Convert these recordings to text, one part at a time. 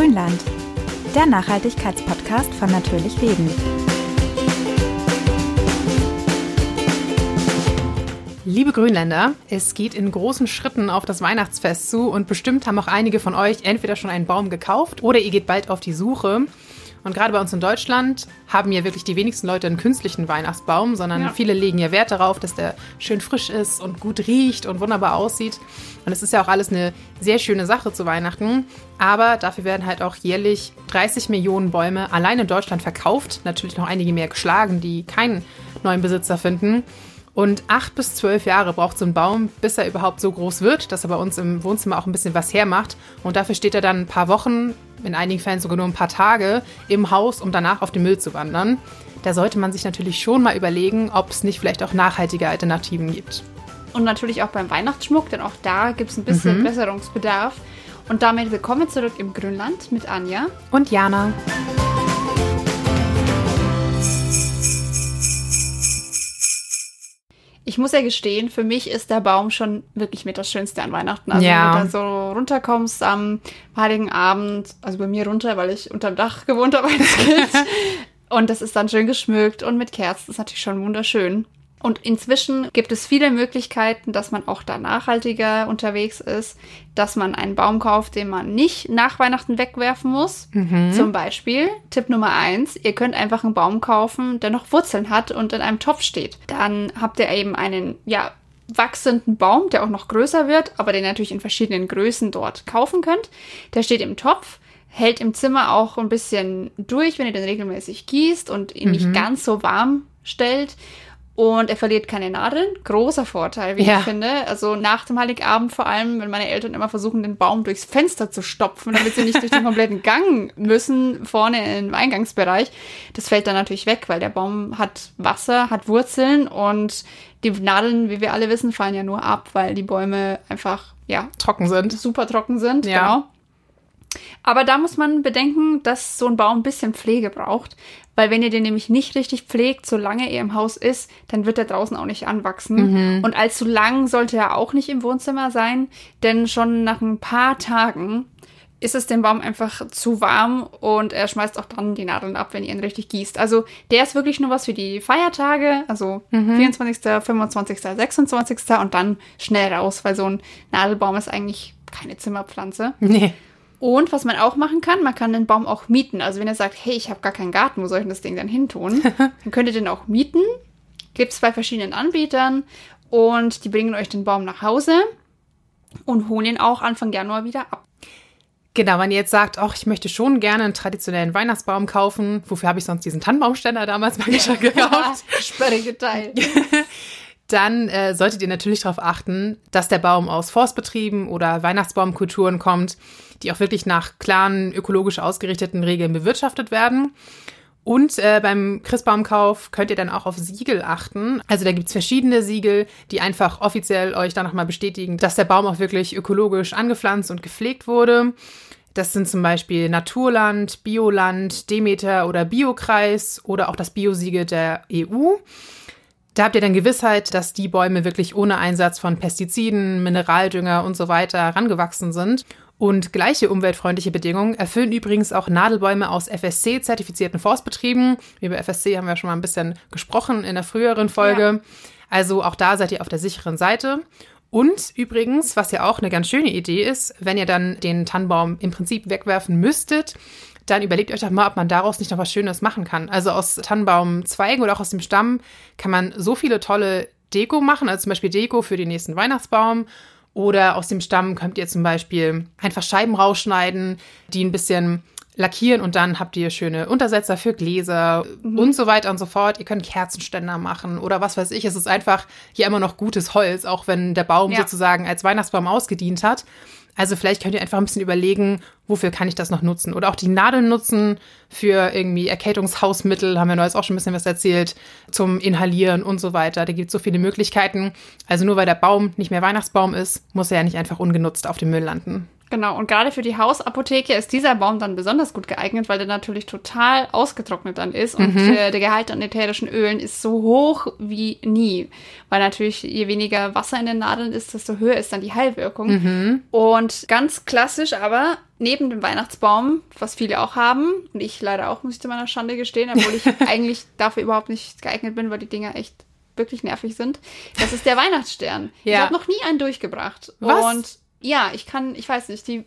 Grünland, der Nachhaltigkeitspodcast von Natürlich Leben. Liebe Grünländer, es geht in großen Schritten auf das Weihnachtsfest zu und bestimmt haben auch einige von euch entweder schon einen Baum gekauft oder ihr geht bald auf die Suche. Und gerade bei uns in Deutschland haben ja wirklich die wenigsten Leute einen künstlichen Weihnachtsbaum, sondern ja. viele legen ja Wert darauf, dass der schön frisch ist und gut riecht und wunderbar aussieht. Und es ist ja auch alles eine sehr schöne Sache zu Weihnachten. Aber dafür werden halt auch jährlich 30 Millionen Bäume allein in Deutschland verkauft. Natürlich noch einige mehr geschlagen, die keinen neuen Besitzer finden. Und acht bis zwölf Jahre braucht so ein Baum, bis er überhaupt so groß wird, dass er bei uns im Wohnzimmer auch ein bisschen was hermacht. Und dafür steht er dann ein paar Wochen, in einigen Fällen sogar nur ein paar Tage im Haus, um danach auf den Müll zu wandern. Da sollte man sich natürlich schon mal überlegen, ob es nicht vielleicht auch nachhaltige Alternativen gibt. Und natürlich auch beim Weihnachtsschmuck, denn auch da gibt es ein bisschen mhm. Besserungsbedarf. Und damit willkommen zurück im Grünland mit Anja und Jana. Ich muss ja gestehen, für mich ist der Baum schon wirklich mit das Schönste an Weihnachten. Also ja. wenn du da so runterkommst am Heiligen Abend, also bei mir runter, weil ich unterm Dach gewohnt habe als Kind. und das ist dann schön geschmückt und mit Kerzen. Das ist natürlich schon wunderschön. Und inzwischen gibt es viele Möglichkeiten, dass man auch da nachhaltiger unterwegs ist, dass man einen Baum kauft, den man nicht nach Weihnachten wegwerfen muss. Mhm. Zum Beispiel, Tipp Nummer eins, ihr könnt einfach einen Baum kaufen, der noch Wurzeln hat und in einem Topf steht. Dann habt ihr eben einen, ja, wachsenden Baum, der auch noch größer wird, aber den natürlich in verschiedenen Größen dort kaufen könnt. Der steht im Topf hält im Zimmer auch ein bisschen durch, wenn ihr den regelmäßig gießt und ihn mhm. nicht ganz so warm stellt. Und er verliert keine Nadeln. Großer Vorteil, wie ja. ich finde. Also nach dem Heiligabend vor allem, wenn meine Eltern immer versuchen, den Baum durchs Fenster zu stopfen, damit sie nicht durch den kompletten Gang müssen, vorne im Eingangsbereich. Das fällt dann natürlich weg, weil der Baum hat Wasser, hat Wurzeln und die Nadeln, wie wir alle wissen, fallen ja nur ab, weil die Bäume einfach, ja, trocken sind. Super trocken sind, ja. genau. Aber da muss man bedenken, dass so ein Baum ein bisschen Pflege braucht, weil wenn ihr den nämlich nicht richtig pflegt, solange er im Haus ist, dann wird er draußen auch nicht anwachsen. Mhm. Und allzu lang sollte er auch nicht im Wohnzimmer sein, denn schon nach ein paar Tagen ist es dem Baum einfach zu warm und er schmeißt auch dann die Nadeln ab, wenn ihr ihn richtig gießt. Also der ist wirklich nur was für die Feiertage, also mhm. 24., 25., 26. und dann schnell raus, weil so ein Nadelbaum ist eigentlich keine Zimmerpflanze. Nee. Und was man auch machen kann, man kann den Baum auch mieten. Also wenn ihr sagt, hey, ich habe gar keinen Garten, wo soll ich denn das Ding dann hin tun? dann könnt ihr den auch mieten. Gibt es bei verschiedenen Anbietern und die bringen euch den Baum nach Hause und holen ihn auch Anfang Januar wieder ab. Genau, wenn ihr jetzt sagt, ach, ich möchte schon gerne einen traditionellen Weihnachtsbaum kaufen, wofür habe ich sonst diesen Tannenbaumständer damals mal schon gekauft? Sperrige Teil. dann äh, solltet ihr natürlich darauf achten, dass der Baum aus Forstbetrieben oder Weihnachtsbaumkulturen kommt, die auch wirklich nach klaren, ökologisch ausgerichteten Regeln bewirtschaftet werden. Und äh, beim Christbaumkauf könnt ihr dann auch auf Siegel achten. Also da gibt's verschiedene Siegel, die einfach offiziell euch dann nochmal bestätigen, dass der Baum auch wirklich ökologisch angepflanzt und gepflegt wurde. Das sind zum Beispiel Naturland, Bioland, Demeter oder Biokreis oder auch das Biosiegel der EU. Da habt ihr dann Gewissheit, dass die Bäume wirklich ohne Einsatz von Pestiziden, Mineraldünger und so weiter rangewachsen sind. Und gleiche umweltfreundliche Bedingungen erfüllen übrigens auch Nadelbäume aus FSC-zertifizierten Forstbetrieben. Über FSC haben wir schon mal ein bisschen gesprochen in der früheren Folge. Ja. Also auch da seid ihr auf der sicheren Seite. Und übrigens, was ja auch eine ganz schöne Idee ist, wenn ihr dann den Tannenbaum im Prinzip wegwerfen müsstet, dann überlegt euch doch mal, ob man daraus nicht noch was Schönes machen kann. Also aus Tannenbaumzweigen oder auch aus dem Stamm kann man so viele tolle Deko machen, also zum Beispiel Deko für den nächsten Weihnachtsbaum. Oder aus dem Stamm könnt ihr zum Beispiel einfach Scheiben rausschneiden, die ein bisschen lackieren und dann habt ihr schöne Untersetzer für Gläser mhm. und so weiter und so fort. Ihr könnt Kerzenständer machen oder was weiß ich. Es ist einfach hier immer noch gutes Holz, auch wenn der Baum ja. sozusagen als Weihnachtsbaum ausgedient hat. Also vielleicht könnt ihr einfach ein bisschen überlegen, wofür kann ich das noch nutzen? Oder auch die Nadeln nutzen für irgendwie Erkältungshausmittel, haben wir neues auch schon ein bisschen was erzählt, zum Inhalieren und so weiter. Da gibt es so viele Möglichkeiten. Also nur weil der Baum nicht mehr Weihnachtsbaum ist, muss er ja nicht einfach ungenutzt auf dem Müll landen. Genau, und gerade für die Hausapotheke ist dieser Baum dann besonders gut geeignet, weil der natürlich total ausgetrocknet dann ist und mhm. der, der Gehalt an ätherischen Ölen ist so hoch wie nie. Weil natürlich, je weniger Wasser in den Nadeln ist, desto höher ist dann die Heilwirkung. Mhm. Und ganz klassisch aber, neben dem Weihnachtsbaum, was viele auch haben, und ich leider auch, muss ich zu meiner Schande gestehen, obwohl ich eigentlich dafür überhaupt nicht geeignet bin, weil die Dinger echt wirklich nervig sind. Das ist der Weihnachtsstern. Ja. Ich habe noch nie einen durchgebracht. Was? Und ja, ich kann, ich weiß nicht, die.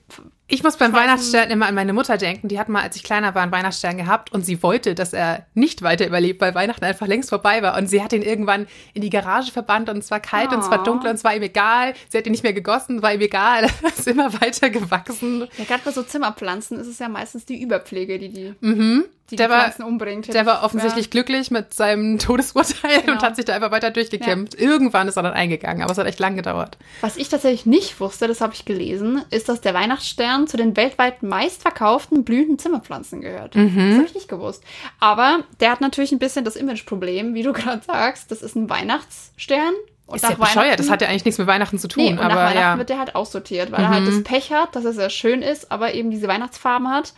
Ich muss beim Weihnachtsstern immer an meine Mutter denken. Die hat mal, als ich kleiner war, einen Weihnachtsstern gehabt und sie wollte, dass er nicht weiter überlebt, weil Weihnachten einfach längst vorbei war. Und sie hat ihn irgendwann in die Garage verbannt und es war kalt oh. und es war dunkel und es war ihm egal. Sie hat ihn nicht mehr gegossen, war ihm egal. Er ist immer weiter gewachsen. Ja, gerade bei so Zimmerpflanzen ist es ja meistens die Überpflege, die die. Mhm die, der die Pflanzen war, umbringt. Der war offensichtlich ja. glücklich mit seinem Todesurteil genau. und hat sich da einfach weiter durchgekämpft. Ja. Irgendwann ist er dann eingegangen, aber es hat echt lang gedauert. Was ich tatsächlich nicht wusste, das habe ich gelesen, ist, dass der Weihnachtsstern zu den weltweit meistverkauften blühenden Zimmerpflanzen gehört. Mhm. Das habe ich nicht gewusst. Aber der hat natürlich ein bisschen das Imageproblem, wie du gerade sagst. Das ist ein Weihnachtsstern und ist ja bescheuert, das hat ja eigentlich nichts mit Weihnachten zu tun. Nee, und aber nach Weihnachten ja. wird der halt aussortiert, weil mhm. er halt das mhm. Pech hat, dass er sehr schön ist, aber eben diese Weihnachtsfarben hat.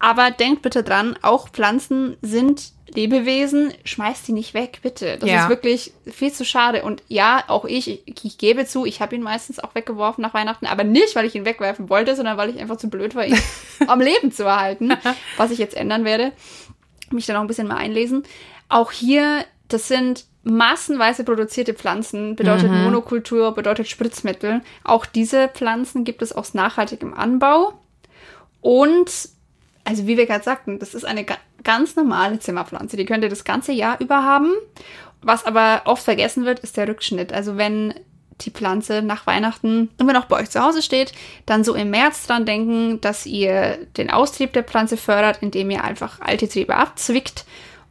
Aber denkt bitte dran, auch Pflanzen sind Lebewesen, schmeißt die nicht weg, bitte. Das ja. ist wirklich viel zu schade. Und ja, auch ich, ich, ich gebe zu, ich habe ihn meistens auch weggeworfen nach Weihnachten, aber nicht, weil ich ihn wegwerfen wollte, sondern weil ich einfach zu blöd war, ihn am Leben zu erhalten, was ich jetzt ändern werde. Mich da noch ein bisschen mal einlesen. Auch hier, das sind massenweise produzierte Pflanzen, bedeutet mhm. Monokultur, bedeutet Spritzmittel. Auch diese Pflanzen gibt es aus nachhaltigem Anbau. Und also wie wir gerade sagten, das ist eine ganz normale Zimmerpflanze. Die könnt ihr das ganze Jahr über haben. Was aber oft vergessen wird, ist der Rückschnitt. Also wenn die Pflanze nach Weihnachten immer noch bei euch zu Hause steht, dann so im März dran denken, dass ihr den Austrieb der Pflanze fördert, indem ihr einfach alte Triebe abzwickt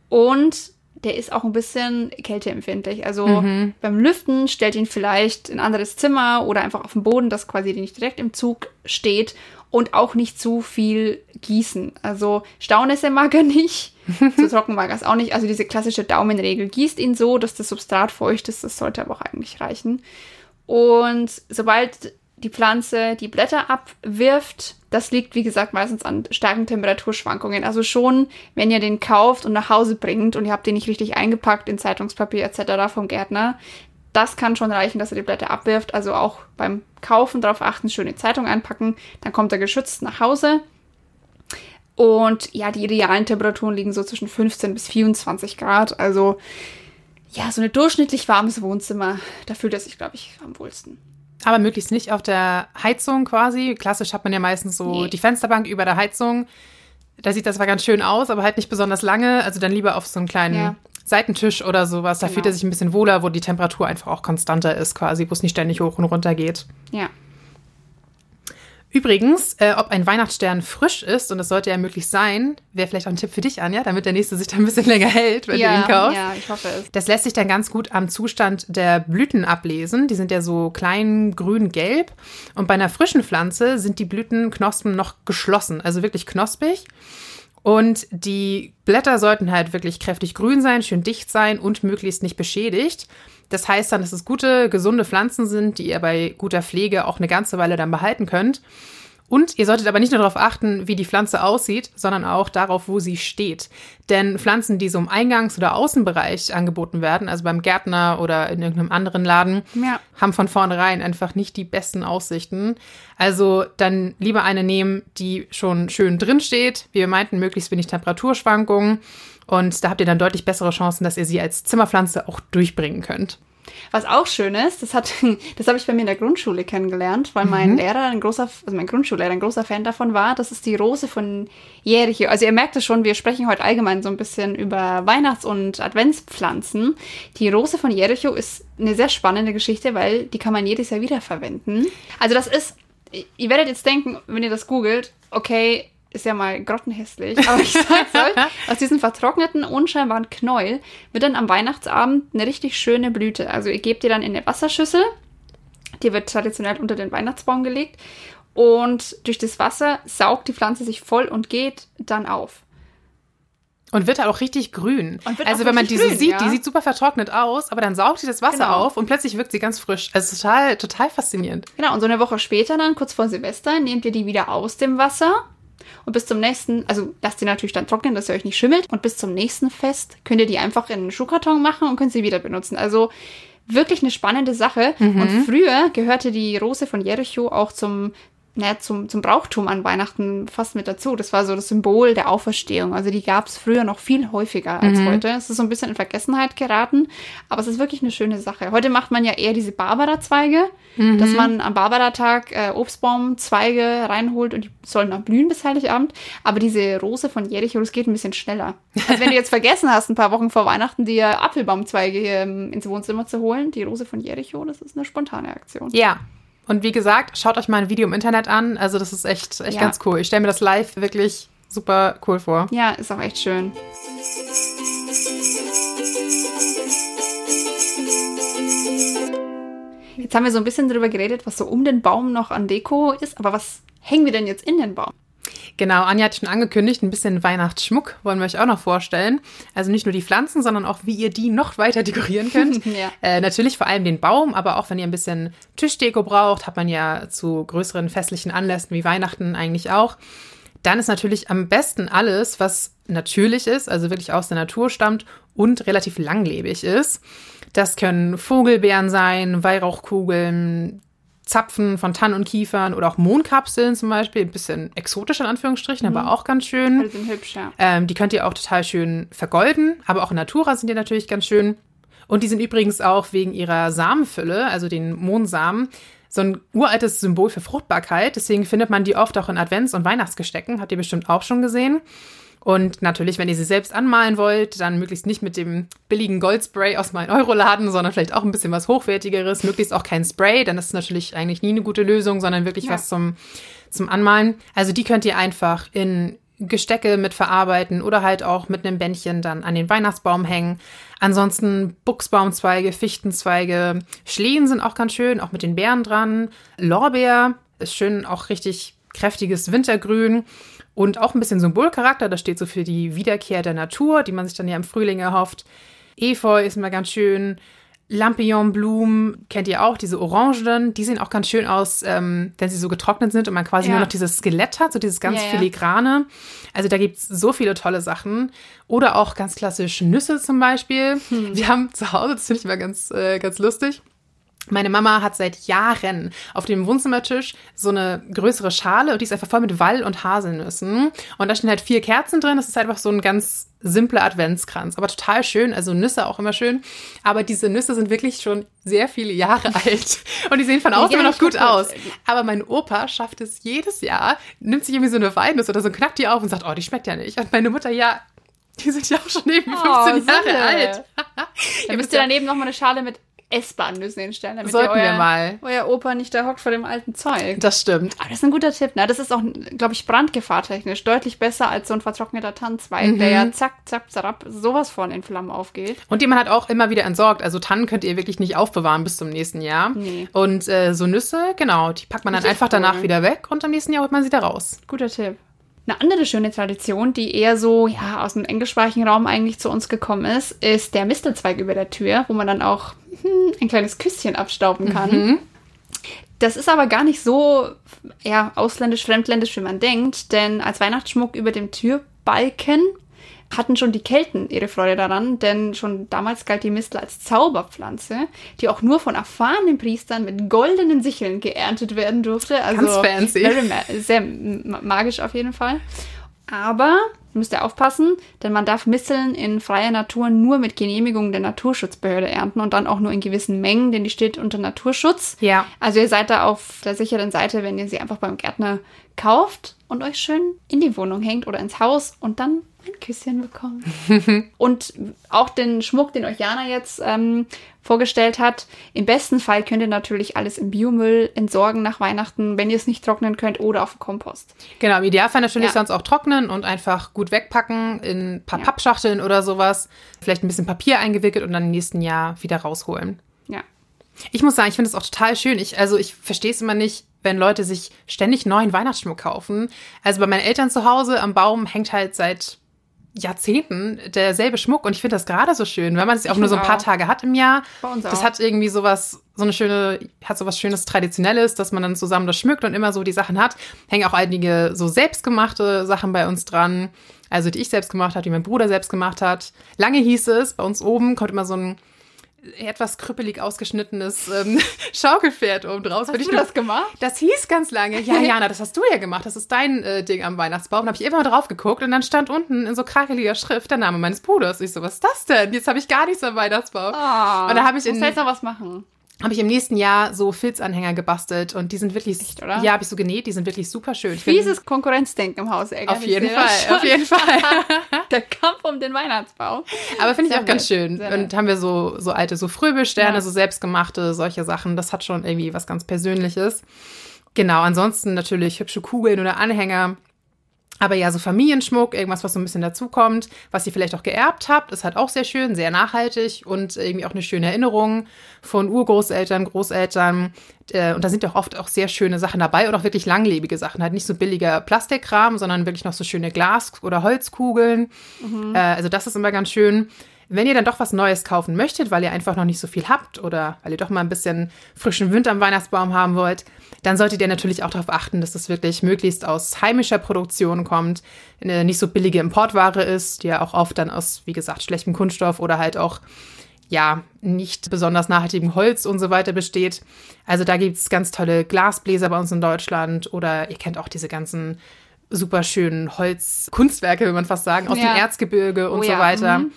und der ist auch ein bisschen kälteempfindlich. Also mhm. beim Lüften stellt ihn vielleicht in ein anderes Zimmer oder einfach auf den Boden, dass quasi nicht direkt im Zug steht und auch nicht zu viel gießen. Also Staunässe mag er nicht, zu trocken mag er es auch nicht. Also diese klassische Daumenregel, gießt ihn so, dass das Substrat feucht ist, das sollte aber auch eigentlich reichen. Und sobald die Pflanze die Blätter abwirft, das liegt, wie gesagt, meistens an starken Temperaturschwankungen. Also schon, wenn ihr den kauft und nach Hause bringt und ihr habt den nicht richtig eingepackt in Zeitungspapier etc. vom Gärtner, das kann schon reichen, dass er die Blätter abwirft. Also auch beim Kaufen darauf achten, schöne Zeitung einpacken. Dann kommt er geschützt nach Hause. Und ja, die idealen Temperaturen liegen so zwischen 15 bis 24 Grad. Also ja, so ein durchschnittlich warmes Wohnzimmer, da fühlt er sich, glaube ich, am wohlsten. Aber möglichst nicht auf der Heizung quasi. Klassisch hat man ja meistens so nee. die Fensterbank über der Heizung. Da sieht das zwar ganz schön aus, aber halt nicht besonders lange. Also dann lieber auf so einen kleinen ja. Seitentisch oder sowas. Da genau. fühlt er sich ein bisschen wohler, wo die Temperatur einfach auch konstanter ist, quasi, wo es nicht ständig hoch und runter geht. Ja. Übrigens, äh, ob ein Weihnachtsstern frisch ist, und das sollte ja möglich sein, wäre vielleicht auch ein Tipp für dich, Anja, damit der nächste sich dann ein bisschen länger hält, wenn ja, du ihn kaufst. Ja, ich hoffe es. Das lässt sich dann ganz gut am Zustand der Blüten ablesen. Die sind ja so klein, grün, gelb. Und bei einer frischen Pflanze sind die Blütenknospen noch geschlossen, also wirklich knospig. Und die Blätter sollten halt wirklich kräftig grün sein, schön dicht sein und möglichst nicht beschädigt. Das heißt dann, dass es gute, gesunde Pflanzen sind, die ihr bei guter Pflege auch eine ganze Weile dann behalten könnt. Und ihr solltet aber nicht nur darauf achten, wie die Pflanze aussieht, sondern auch darauf, wo sie steht. Denn Pflanzen, die so im Eingangs- oder Außenbereich angeboten werden, also beim Gärtner oder in irgendeinem anderen Laden, ja. haben von vornherein einfach nicht die besten Aussichten. Also dann lieber eine nehmen, die schon schön drin steht. Wie wir meinten, möglichst wenig Temperaturschwankungen. Und da habt ihr dann deutlich bessere Chancen, dass ihr sie als Zimmerpflanze auch durchbringen könnt. Was auch schön ist, das, hat, das habe ich bei mir in der Grundschule kennengelernt, weil mein mhm. Lehrer, ein großer, also mein Grundschullehrer ein großer Fan davon war. Das ist die Rose von Jericho. Also ihr merkt es schon, wir sprechen heute allgemein so ein bisschen über Weihnachts- und Adventspflanzen. Die Rose von Jericho ist eine sehr spannende Geschichte, weil die kann man jedes Jahr wiederverwenden. Also das ist, ihr werdet jetzt denken, wenn ihr das googelt, okay, ist ja mal grottenhässlich, aber ich sag's euch, aus diesem vertrockneten, unscheinbaren Knäuel wird dann am Weihnachtsabend eine richtig schöne Blüte. Also ihr gebt die dann in eine Wasserschüssel, die wird traditionell unter den Weihnachtsbaum gelegt und durch das Wasser saugt die Pflanze sich voll und geht dann auf. Und wird auch richtig grün. also wenn man die grün, sieht, ja. die sieht super vertrocknet aus, aber dann saugt die das Wasser Genau. auf und plötzlich wirkt sie ganz frisch. Also total, total faszinierend. Genau, und so eine Woche später dann, kurz vor Silvester, nehmt ihr die wieder aus dem Wasser. Und bis zum nächsten, also lasst die natürlich dann trocknen, dass sie euch nicht schimmelt. Und bis zum nächsten Fest könnt ihr die einfach in einen Schuhkarton machen und könnt sie wieder benutzen. Also wirklich eine spannende Sache. Und früher gehörte die Rose von Jericho auch zum, naja, zum, zum Brauchtum an Weihnachten fast mit dazu. Das war so das Symbol der Auferstehung. Also die gab es früher noch viel häufiger als heute. Es ist so ein bisschen in Vergessenheit geraten, aber es ist wirklich eine schöne Sache. Heute macht man ja eher diese Barbara-Zweige, dass man am Barbara-Tag äh, Obstbaumzweige reinholt und die sollen dann blühen bis Heiligabend. Aber diese Rose von Jericho, das geht ein bisschen schneller. Also wenn du jetzt vergessen hast, ein paar Wochen vor Weihnachten dir Apfelbaumzweige hier ähm, ins Wohnzimmer zu holen, die Rose von Jericho, das ist eine spontane Aktion. Ja. Und wie gesagt, schaut euch mal ein Video im Internet an. Also das ist echt, echt Ja. ganz cool. Ich stelle mir das live wirklich super cool vor. Ja, ist auch echt schön. Jetzt haben wir so ein bisschen darüber geredet, was so um den Baum noch an Deko ist, aber was hängen wir denn jetzt in den Baum? Genau, Anja hat schon angekündigt, ein bisschen Weihnachtsschmuck wollen wir euch auch noch vorstellen. Also nicht nur die Pflanzen, sondern auch, wie ihr die noch weiter dekorieren könnt. Ja. äh, natürlich vor allem den Baum, aber auch wenn ihr ein bisschen Tischdeko braucht, hat man ja zu größeren festlichen Anlässen wie Weihnachten eigentlich auch. Dann ist natürlich am besten alles, was natürlich ist, also wirklich aus der Natur stammt und relativ langlebig ist. Das können Vogelbeeren sein, Weihrauchkugeln, Zapfen von Tannen und Kiefern oder auch Mondkapseln zum Beispiel. Ein bisschen exotisch in Anführungsstrichen, aber auch ganz schön. Alle sind hübsch, ja. Ähm, die könnt ihr auch total schön vergolden, aber auch in Natura sind die natürlich ganz schön. Und die sind übrigens auch wegen ihrer Samenfülle, also den Mohnsamen, so ein uraltes Symbol für Fruchtbarkeit. Deswegen findet man die oft auch in Advents- und Weihnachtsgestecken. Habt ihr bestimmt auch schon gesehen. Und natürlich, wenn ihr sie selbst anmalen wollt, dann möglichst nicht mit dem billigen Goldspray aus meinem Euroladen, sondern vielleicht auch ein bisschen was Hochwertigeres. Möglichst auch kein Spray, dann ist es natürlich eigentlich nie eine gute Lösung, sondern wirklich Ja. was zum, zum Anmalen. Also die könnt ihr einfach in Gestecke mit verarbeiten oder halt auch mit einem Bändchen dann an den Weihnachtsbaum hängen. Ansonsten Buchsbaumzweige, Fichtenzweige, Schlehen sind auch ganz schön, auch mit den Beeren dran. Lorbeer ist schön, auch richtig kräftiges Wintergrün und auch ein bisschen Symbolcharakter. Das steht so für die Wiederkehr der Natur, die man sich dann ja im Frühling erhofft. Efeu ist immer ganz schön. Lampignonblumen kennt ihr auch, diese Orangen, die sehen auch ganz schön aus, ähm, wenn sie so getrocknet sind und man quasi Ja. nur noch dieses Skelett hat, so dieses ganz Ja, filigrane. Also da gibt's so viele tolle Sachen. Oder auch ganz klassisch Nüsse zum Beispiel. Hm. Wir haben zu Hause, das finde ich mal ganz, äh, ganz lustig. Meine Mama hat seit Jahren auf dem Wohnzimmertisch so eine größere Schale und die ist einfach voll mit Wall- und Haselnüssen. Und da stehen halt vier Kerzen drin. Das ist einfach so ein ganz simpler Adventskranz. Aber total schön. Also Nüsse auch immer schön. Aber diese Nüsse sind wirklich schon sehr viele Jahre alt. Und die sehen von außen Ja, immer noch gut aus. Aber mein Opa schafft es jedes Jahr, nimmt sich irgendwie so eine Walnuss oder so, knackt die auf und sagt, oh, die schmeckt ja nicht. Und meine Mutter, ja, die sind ja auch schon irgendwie 15 Jahre alt. Dann müsst ihr daneben noch mal eine Schale mit essbaren Nüssen hinstellen, damit Sollten ihr wir euer, mal. euer Opa nicht da hockt vor dem alten Zeug. Das stimmt. Aber das ist ein guter Tipp, ne? Das ist auch, glaube ich, brandgefahrtechnisch deutlich besser als so ein vertrockneter Tannenzweig, der ja zack, zack, zerab, sowas von in Flammen aufgeht. Und die man halt auch immer wieder entsorgt. Also Tannen könnt ihr wirklich nicht aufbewahren bis zum nächsten Jahr. Nee. Und äh, so Nüsse, genau, die packt man dann einfach danach cool. wieder weg und am nächsten Jahr holt man sie da raus. Guter Tipp. Eine andere schöne Tradition, die eher so ja, aus dem englischsprachigen Raum eigentlich zu uns gekommen ist, ist der Mistelzweig über der Tür, wo man dann auch hm, ein kleines Küsschen abstauben kann. Das ist aber gar nicht so ja, ausländisch, fremdländisch, wie man denkt, denn als Weihnachtsschmuck über dem Türbalken hatten schon die Kelten ihre Freude daran, denn schon damals galt die Mistel als Zauberpflanze, die auch nur von erfahrenen Priestern mit goldenen Sicheln geerntet werden durfte. Also Ganz fancy. Ma sehr ma- magisch auf jeden Fall. Aber müsst ihr aufpassen, denn man darf Misteln in freier Natur nur mit Genehmigung der Naturschutzbehörde ernten und dann auch nur in gewissen Mengen, denn die steht unter Naturschutz. Ja. Also ihr seid da auf der sicheren Seite, wenn ihr sie einfach beim Gärtner kauft und euch schön in die Wohnung hängt oder ins Haus und dann ein Küsschen bekommt. und auch den Schmuck, den euch Jana jetzt ähm, vorgestellt hat. Im besten Fall könnt ihr natürlich alles im Biomüll entsorgen nach Weihnachten, wenn ihr es nicht trocknen könnt oder auf dem Kompost. Genau, im Idealfall natürlich Ja. sonst auch trocknen und einfach gut wegpacken in ein paar Ja. Pappschachteln oder sowas. Vielleicht ein bisschen Papier eingewickelt und dann im nächsten Jahr wieder rausholen. Ja. Ich muss sagen, ich finde es auch total schön. Ich, also ich verstehe es immer nicht, wenn Leute sich ständig neuen Weihnachtsschmuck kaufen. Also bei meinen Eltern zu Hause am Baum hängt halt seit Jahrzehnten derselbe Schmuck und ich finde das gerade so schön, wenn man es auch nur so ein paar auch. Tage hat im Jahr. Bei uns das auch. hat irgendwie sowas, so eine schöne, hat sowas schönes Traditionelles, dass man dann zusammen das schmückt und immer so die Sachen hat. Hängen auch einige so selbstgemachte Sachen bei uns dran. Also die ich selbst gemacht habe, die mein Bruder selbst gemacht hat. Lange hieß es, bei uns oben kommt immer so ein etwas krüppelig ausgeschnittenes ähm, Schaukelpferd oben draus. Hast du das gemacht? Das hieß ganz lange. Ja, Jana, das hast du ja gemacht. Das ist dein äh, Ding am Weihnachtsbaum. Da habe ich immer mal drauf geguckt und dann stand unten in so krakeliger Schrift der Name meines Bruders. Ich so, was ist das denn? Jetzt habe ich gar nichts am Weihnachtsbaum. Oh, und da habe ich in. Muss noch was machen habe ich im nächsten Jahr so Filzanhänger gebastelt und die sind wirklich, Echt, oder? ja, habe ich so genäht, die sind wirklich super schön. Fieses Konkurrenzdenken im Haus, ey. Auf jeden Fall, auf jeden Fall. Der Kampf um den Weihnachtsbaum. Aber finde ich auch ganz schön. Und haben wir so, so alte, so Fröbelsterne, ja. so selbstgemachte, solche Sachen. Das hat schon irgendwie was ganz Persönliches. Genau, ansonsten natürlich hübsche Kugeln oder Anhänger. Aber ja, so Familienschmuck, irgendwas, was so ein bisschen dazukommt, was ihr vielleicht auch geerbt habt, ist halt auch sehr schön, sehr nachhaltig und irgendwie auch eine schöne Erinnerung von Urgroßeltern, Großeltern. Äh, und da sind ja auch oft auch sehr schöne Sachen dabei und auch wirklich langlebige Sachen. Halt nicht so billiger Plastikkram, sondern wirklich noch so schöne Glas- oder Holzkugeln. Mhm. Äh, also das ist immer ganz schön. Wenn ihr dann doch was Neues kaufen möchtet, weil ihr einfach noch nicht so viel habt oder weil ihr doch mal ein bisschen frischen Wind am Weihnachtsbaum haben wollt, dann solltet ihr natürlich auch darauf achten, dass das wirklich möglichst aus heimischer Produktion kommt, eine nicht so billige Importware ist, die ja auch oft dann aus, wie gesagt, schlechtem Kunststoff oder halt auch ja, nicht besonders nachhaltigem Holz und so weiter besteht. Also da gibt es ganz tolle Glasbläser bei uns in Deutschland oder ihr kennt auch diese ganzen super schönen Holzkunstwerke, will man fast sagen, aus ja. dem Erzgebirge und oh, so ja. weiter. Mhm.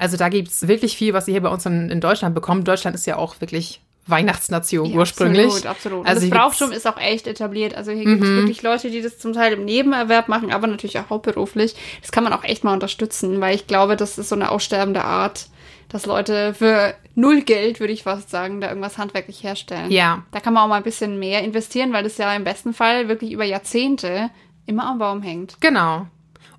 Also da gibt es wirklich viel, was ihr hier bei uns in, in Deutschland bekommt. Deutschland ist ja auch wirklich Weihnachtsnation ja, ursprünglich. Absolut, absolut. Also das Brauchtum ist auch echt etabliert. Also hier gibt es mhm. wirklich Leute, die das zum Teil im Nebenerwerb machen, aber natürlich auch hauptberuflich. Das kann man auch echt mal unterstützen, weil ich glaube, das ist so eine aussterbende Art, dass Leute für null Geld, würde ich fast sagen, da irgendwas handwerklich herstellen. Ja. Da kann man auch mal ein bisschen mehr investieren, weil das ja im besten Fall wirklich über Jahrzehnte immer am Baum hängt. Genau.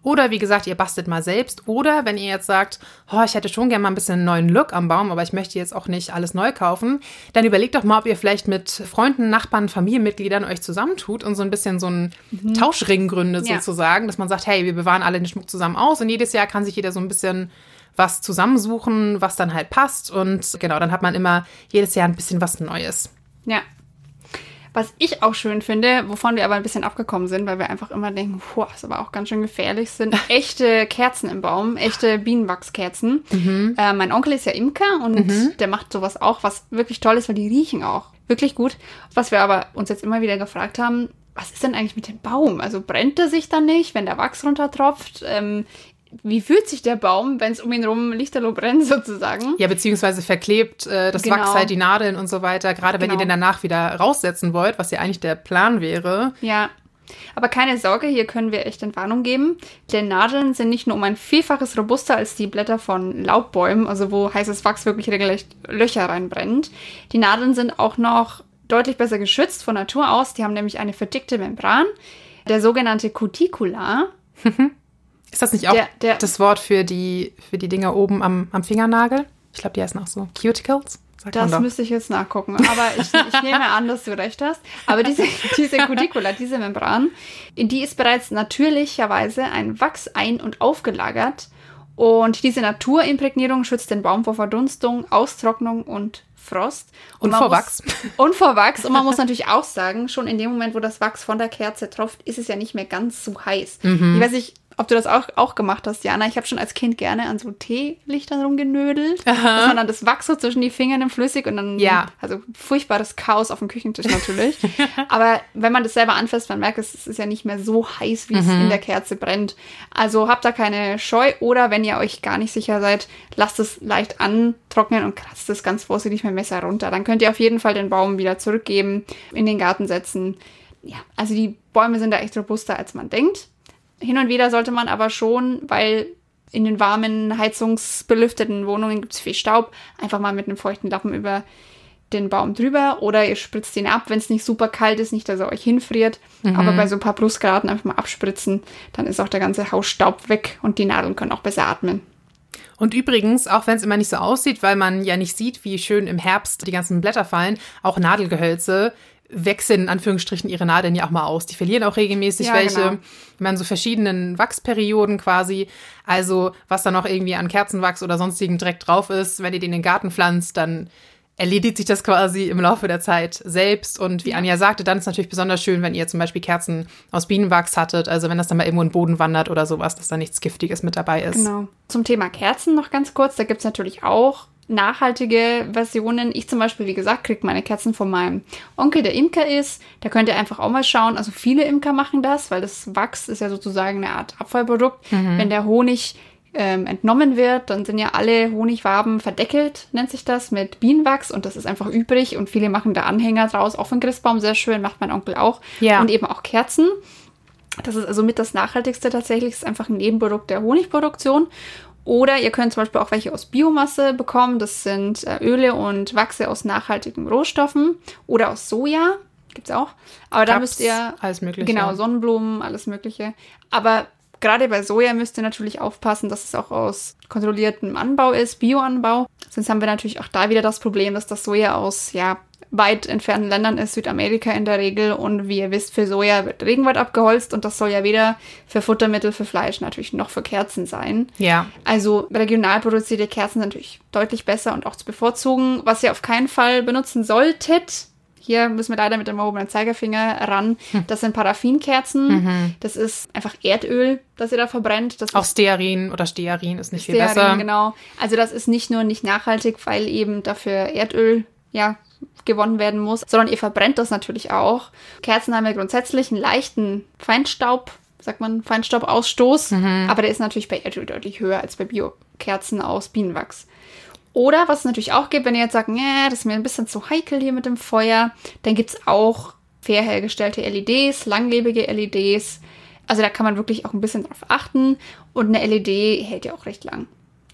Oder wie gesagt, ihr bastelt mal selbst. Oder wenn ihr jetzt sagt, oh, ich hätte schon gerne mal ein bisschen einen neuen Look am Baum, aber ich möchte jetzt auch nicht alles neu kaufen, dann überlegt doch mal, ob ihr vielleicht mit Freunden, Nachbarn, Familienmitgliedern euch zusammentut und so ein bisschen so einen mhm. Tauschring gründet ja. sozusagen, dass man sagt, hey, wir bewahren alle den Schmuck zusammen aus und jedes Jahr kann sich jeder so ein bisschen was zusammensuchen, was dann halt passt und genau, dann hat man immer jedes Jahr ein bisschen was Neues. Ja, was ich auch schön finde, wovon wir aber ein bisschen abgekommen sind, weil wir einfach immer denken, boah, ist aber auch ganz schön gefährlich, sind echte Kerzen im Baum, echte Bienenwachskerzen. Mhm. Äh, mein Onkel ist ja Imker und mhm. der macht sowas auch, was wirklich toll ist, weil die riechen auch wirklich gut. Was wir aber uns jetzt immer wieder gefragt haben, was ist denn eigentlich mit dem Baum? Also brennt er sich dann nicht, wenn der Wachs runtertropft? Ähm, wie fühlt sich der Baum, wenn es um ihn rum lichterloh brennt sozusagen? Ja, beziehungsweise verklebt äh, das genau. Wachs halt die Nadeln und so weiter, gerade wenn genau. ihr den danach wieder raussetzen wollt, was ja eigentlich der Plan wäre. Ja. Aber keine Sorge, hier können wir echt Entwarnung geben. Denn Nadeln sind nicht nur um ein Vielfaches robuster als die Blätter von Laubbäumen, also wo heißes Wachs wirklich regelrecht Löcher reinbrennt. Die Nadeln sind auch noch deutlich besser geschützt von Natur aus. Die haben nämlich eine verdickte Membran, der sogenannte Cuticula. Ist das nicht auch der, der, das Wort für die, für die Dinger oben am, am Fingernagel? Ich glaube, die heißen auch so. Cuticles? das müsste ich jetzt nachgucken. Aber ich, ich nehme an, dass du recht hast. Aber diese, diese Cuticula, diese Membran, in die ist bereits natürlicherweise ein Wachs ein- und aufgelagert. Und diese Naturimprägnierung schützt den Baum vor Verdunstung, Austrocknung und Frost. Und, und vor Wachs. Und vor Wachs. Und man muss natürlich auch sagen, schon in dem Moment, wo das Wachs von der Kerze tropft, ist es ja nicht mehr ganz so heiß. Mhm. Ich weiß nicht, ob du das auch, auch gemacht hast, Jana. Ich habe schon als Kind gerne an so Teelichtern rumgenödelt. Aha. Dass man dann das Wachs so zwischen die Finger nimmt, flüssig und dann, ja. also furchtbares Chaos auf dem Küchentisch natürlich. Aber wenn man das selber anfasst, man merkt, es ist ja nicht mehr so heiß, wie mhm. es in der Kerze brennt. Also habt da keine Scheu oder wenn ihr euch gar nicht sicher seid, lasst es leicht antrocknen und kratzt es ganz vorsichtig mit dem Messer runter. Dann könnt ihr auf jeden Fall den Baum wieder zurückgeben, in den Garten setzen. Ja, also die Bäume sind da echt robuster, als man denkt. Hin und wieder sollte man aber schon, weil in den warmen, heizungsbelüfteten Wohnungen gibt es viel Staub, einfach mal mit einem feuchten Lappen über den Baum drüber oder ihr spritzt ihn ab, wenn es nicht super kalt ist, nicht, dass er euch hinfriert. Mhm. Aber bei so ein paar Plusgraden einfach mal abspritzen, dann ist auch der ganze Hausstaub weg und die Nadeln können auch besser atmen. Und übrigens, auch wenn es immer nicht so aussieht, weil man ja nicht sieht, wie schön im Herbst die ganzen Blätter fallen, auch Nadelgehölze wechseln in Anführungsstrichen ihre Nadeln ja auch mal aus. Die verlieren auch regelmäßig ja, welche. Genau. Haben so verschiedenen Wachsperioden quasi. Also was da noch irgendwie an Kerzenwachs oder sonstigen Dreck drauf ist, wenn ihr den in den Garten pflanzt, dann erledigt sich das quasi im Laufe der Zeit selbst. Und wie Anja sagte, dann ist es natürlich besonders schön, wenn ihr zum Beispiel Kerzen aus Bienenwachs hattet. Also wenn das dann mal irgendwo in den Boden wandert oder sowas, dass da nichts Giftiges mit dabei ist. Genau. Zum Thema Kerzen noch ganz kurz. Da gibt es natürlich auch nachhaltige Versionen. Ich zum Beispiel, wie gesagt, kriege meine Kerzen von meinem Onkel, der Imker ist. Da könnt ihr einfach auch mal schauen. Also viele Imker machen das, weil das Wachs ist ja sozusagen eine Art Abfallprodukt. Mhm. Wenn der Honig ähm, entnommen wird, dann sind ja alle Honigwaben verdeckelt, nennt sich das, mit Bienenwachs und das ist einfach übrig und viele machen da Anhänger draus, auch von Christbaum sehr schön, macht mein Onkel auch. Ja. Und eben auch Kerzen. Das ist also mit das Nachhaltigste tatsächlich, ist einfach ein Nebenprodukt der Honigproduktion. Oder ihr könnt zum Beispiel auch welche aus Biomasse bekommen. Das sind äh, Öle und Wachse aus nachhaltigen Rohstoffen oder aus Soja. Gibt's auch. Aber Cups, da müsst ihr. Alles Mögliche. Genau, Sonnenblumen, alles Mögliche. Aber Gerade bei Soja müsst ihr natürlich aufpassen, dass es auch aus kontrolliertem Anbau ist, Bioanbau. Sonst haben wir natürlich auch da wieder das Problem, dass das Soja aus, ja, weit entfernten Ländern ist, Südamerika in der Regel. Und wie ihr wisst, für Soja wird Regenwald abgeholzt und das soll ja weder für Futtermittel, für Fleisch natürlich noch für Kerzen sein. Ja. Also regional produzierte Kerzen sind natürlich deutlich besser und auch zu bevorzugen. Was ihr auf keinen Fall benutzen solltet, hier müssen wir leider mit dem erhobenen Zeigefinger ran. Hm. Das sind Paraffinkerzen. Mhm. Das ist einfach Erdöl, das ihr da verbrennt. Das Auch Stearin oder Stearin ist nicht Stearin, viel besser. genau. Also das ist nicht nur nicht nachhaltig, weil eben dafür Erdöl, ja, gewonnen werden muss, sondern ihr verbrennt das natürlich auch. Kerzen haben ja grundsätzlich einen leichten Feinstaub, sagt man, Feinstaubausstoß, mhm. aber der ist natürlich bei Erdöl deutlich höher als bei Biokerzen aus Bienenwachs. Oder was es natürlich auch gibt, wenn ihr jetzt sagt, nee, das ist mir ein bisschen zu heikel hier mit dem Feuer, dann gibt es auch fair hergestellte LEDs, langlebige LEDs. Also da kann man wirklich auch ein bisschen drauf achten. Und eine LED hält ja auch recht lang.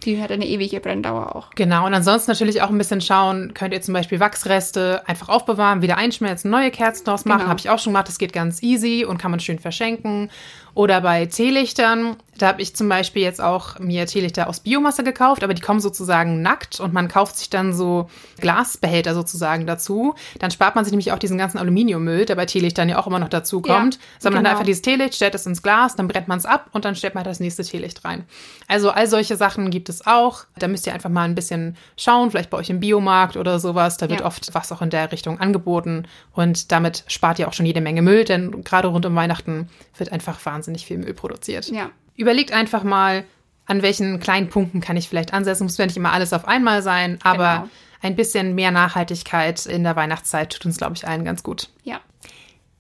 Die hat eine ewige Brenndauer auch. Genau, und ansonsten natürlich auch ein bisschen schauen, könnt ihr zum Beispiel Wachsreste einfach aufbewahren, wieder einschmelzen, neue Kerzen draus machen. Genau. Habe ich auch schon gemacht, das geht ganz easy und kann man schön verschenken. Oder bei Teelichtern, da habe ich zum Beispiel jetzt auch mir Teelichter aus Biomasse gekauft, aber die kommen sozusagen nackt und man kauft sich dann so Glasbehälter sozusagen dazu. Dann spart man sich nämlich auch diesen ganzen Aluminiummüll, der bei Teelichtern ja auch immer noch dazu kommt. Ja, sondern genau. einfach dieses Teelicht, stellt es ins Glas, dann brennt man es ab und dann stellt man das nächste Teelicht rein. Also all solche Sachen gibt es auch. Da müsst ihr einfach mal ein bisschen schauen, vielleicht bei euch im Biomarkt oder sowas. Da wird ja. oft was auch in der Richtung angeboten und damit spart ihr auch schon jede Menge Müll, denn gerade rund um Weihnachten wird einfach wahnsinnig viel Müll produziert. Ja. Überlegt einfach mal, an welchen kleinen Punkten kann ich vielleicht ansetzen. Muss ja nicht immer alles auf einmal sein, aber genau. ein bisschen mehr Nachhaltigkeit in der Weihnachtszeit tut uns, glaube ich, allen ganz gut. Ja.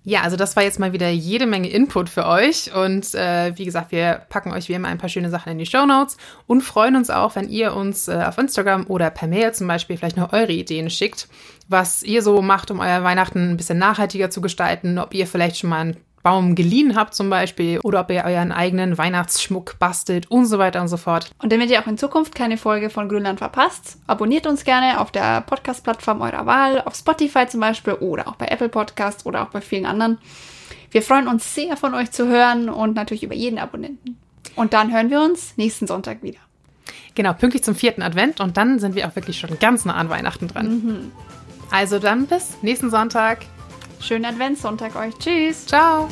Ja, also das war jetzt mal wieder jede Menge Input für euch. Und äh, wie gesagt, wir packen euch wie immer ein paar schöne Sachen in die Show Notes und freuen uns auch, wenn ihr uns äh, auf Instagram oder per Mail zum Beispiel vielleicht noch eure Ideen schickt, was ihr so macht, um euer Weihnachten ein bisschen nachhaltiger zu gestalten, ob ihr vielleicht schon mal ein Baum geliehen habt zum Beispiel oder ob ihr euren eigenen Weihnachtsschmuck bastelt und so weiter und so fort. Und damit ihr auch in Zukunft keine Folge von Grünland verpasst, abonniert uns gerne auf der Podcast-Plattform eurer Wahl, auf Spotify zum Beispiel oder auch bei Apple Podcast oder auch bei vielen anderen. Wir freuen uns sehr von euch zu hören und natürlich über jeden Abonnenten. Und dann hören wir uns nächsten Sonntag wieder. Genau, pünktlich zum vierten Advent und dann sind wir auch wirklich schon ganz nah an Weihnachten dran. Mhm. Also dann bis nächsten Sonntag. Schönen Adventssonntag euch. Tschüss. Ciao.